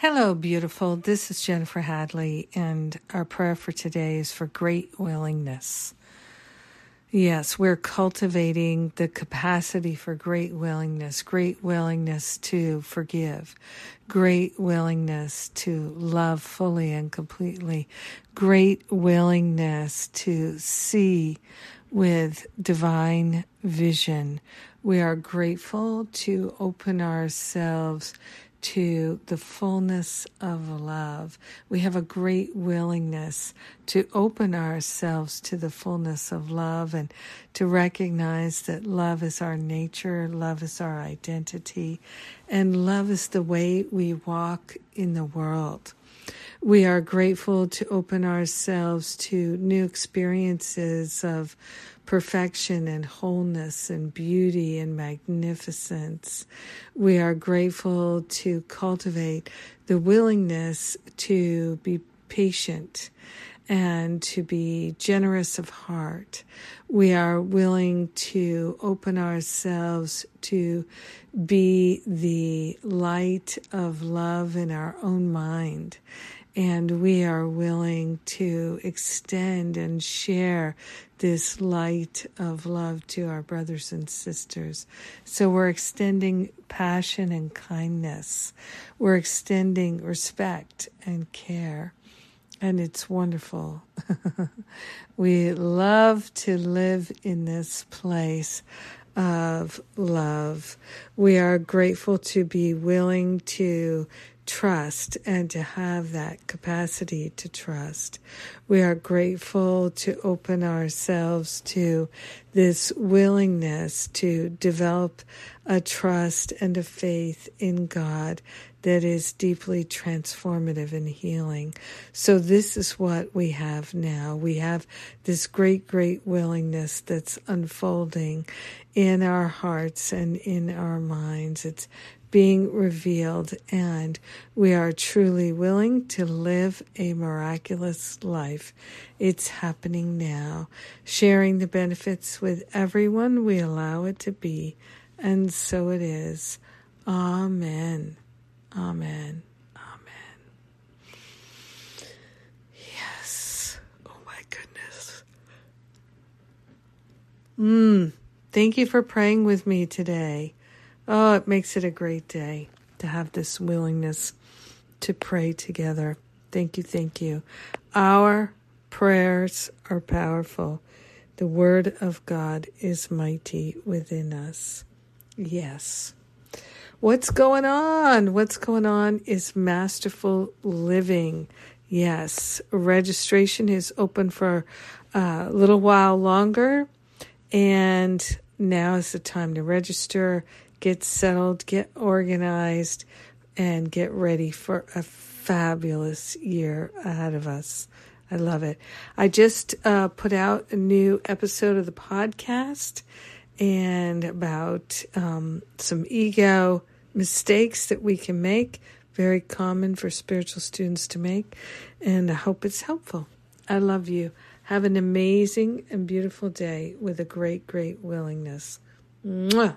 Hello, beautiful. This is Jennifer Hadley, and our prayer for today is for great willingness. Yes, we're cultivating the capacity for great willingness, great willingness to forgive, great willingness to love fully and completely, great willingness to see with divine vision. We are grateful to open ourselves to the fullness of love. We have a great willingness to open ourselves to the fullness of love and to recognize that love is our nature, love is our identity, and love is the way we walk in the world. We are grateful to open ourselves to new experiences of perfection and wholeness and beauty and magnificence. We are grateful to cultivate the willingness to be patient and to be generous of heart. We are willing to open ourselves to be the light of love in our own mind and we are willing to extend and share this light of love to our brothers and sisters. So we're extending passion and kindness. We're extending respect and care. And it's wonderful. we love to live in this place of love. We are grateful to be willing to trust and to have that capacity to trust. We are grateful to open ourselves to this willingness to develop a trust and a faith in God that is deeply transformative and healing. So, this is what we have now. We have this great, great willingness that's unfolding in our hearts and in our minds. It's being revealed, and we are truly willing to live a miraculous life. It's happening now. Sharing the benefits with everyone, we allow it to be, and so it is. Amen. Amen. Amen. Yes. Oh my goodness. Mm. Thank you for praying with me today. Oh, it makes it a great day to have this willingness to pray together. Thank you, thank you. Our prayers are powerful. The Word of God is mighty within us. Yes. What's going on? What's going on is masterful living. Yes, registration is open for a little while longer, and now is the time to register get settled, get organized, and get ready for a fabulous year ahead of us. I love it. I just uh, put out a new episode of the podcast and about um, some ego mistakes that we can make, very common for spiritual students to make. And I hope it's helpful. I love you. Have an amazing and beautiful day with a great, great willingness. Mwah.